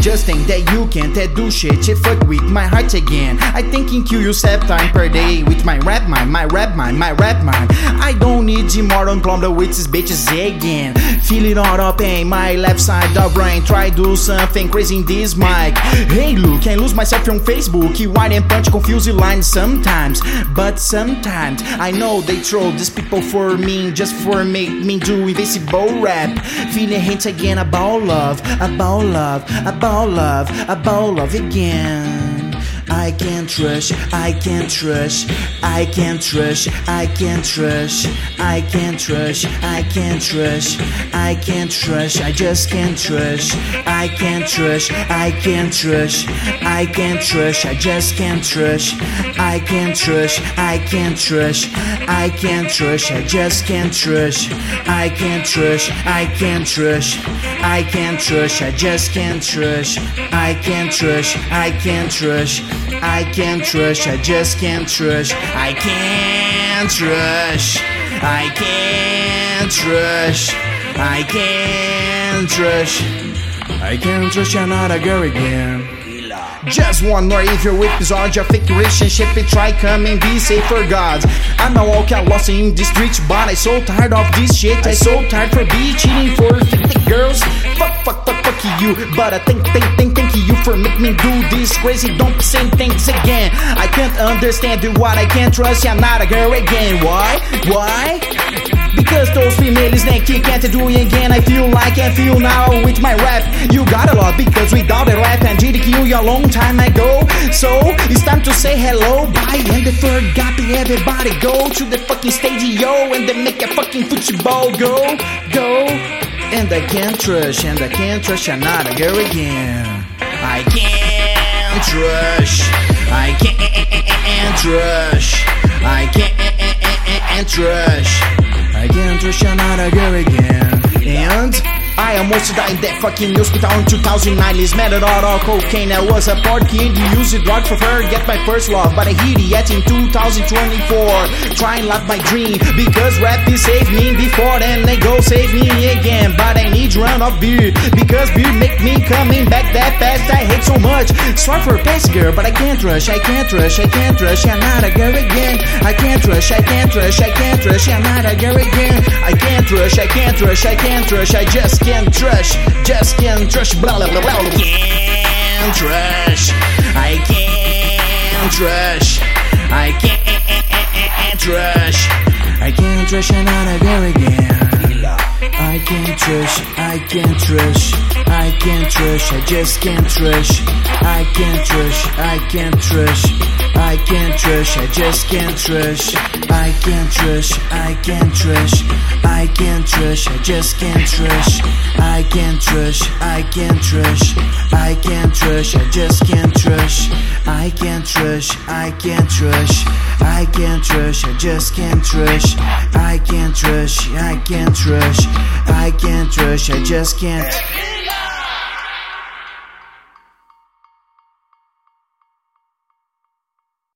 Just think that you can't do shit, shit fuck with my heart again. I thinking you seven time per day with my rap mind, my rap mind, my rap mind. I don't need more on plumb the with these bitches again. Feel it all up in my left side of brain. Try do something crazy in this mic. Hey, look, I lose myself on Facebook. White and punch confusing lines sometimes, but sometimes I know they troll these people for me, just for make me do invisible rap. Feeling hints again about love, about love, about love, about love again. I can't trust, I can't trust, I can't trust, I can't trust, I can't trust, I can't trust, I can't trust, I just can't trust, I can't trust, I can't trust, I can't trust, I just can't trust, I can't trust, I can't trust, I can't trust, I just can't trust, I can't trust, I can't trust, I can't trust, I just can't trust, I can't trust, I can't trust. I can't trust, I just can't trust. I can't trust. I can't trust. I can't trust. I can't trust you're not a girl again. Just more if you're with this odd, your fake relationship, it try coming, be safe for God. I know all got lost in the streets, but I so tired of this shit. I so tired for be cheating for 50 girls. Fuck, fuck, fuck, fuck you. But I think, think, think, think for make me do this crazy, don't say things again. I can't understand what I can't trust, I'm not a girl again. Why? Why? Because those females they can't do it again. I feel like I feel now with my rap. You got a lot because without a rap and did kill you a long time ago. So it's time to say hello, bye, and the forgot to everybody go to the fucking stage, yo, and then make a fucking football go, go. And I can't trust, and I can't trust another girl again. I can't trust, I can't trust, I can't trust. I can't trust another girl again. And I almost died in that fucking hospital in 2009. This method out of cocaine. I was a part kid, you use it drug for her, get my first love. But I hit it yet in 2024. Trying live my dream because rap is saved me before, then they go save me again. Run of beer because beer make me coming back that fast. I hate so much. Sorry for past girl, but I can't rush, I can't rush, I can't rush. I'm not a girl again. I can't rush, I can't rush, I can't rush. I'm not a girl again. I can't rush, I can't rush, I can't rush. I just can't can't just can't trust, blah blah blah blah. Can't trust, I can't trust, I can't trust, I can't trust another girl again. I can't trust, I can't trust, I can't trust, I just can't trust, I can't trust, I can't trust. I can't trust, I just can't trust. I can't trust, I can't trust. I can't trust, I just can't trust. I can't trust, I can't trust. I can't trust, I just can't trust. I can't trust, I can't trust. I can't trust, I just can't trust. I can't trust, I can't trust. I can't trust, I just can't.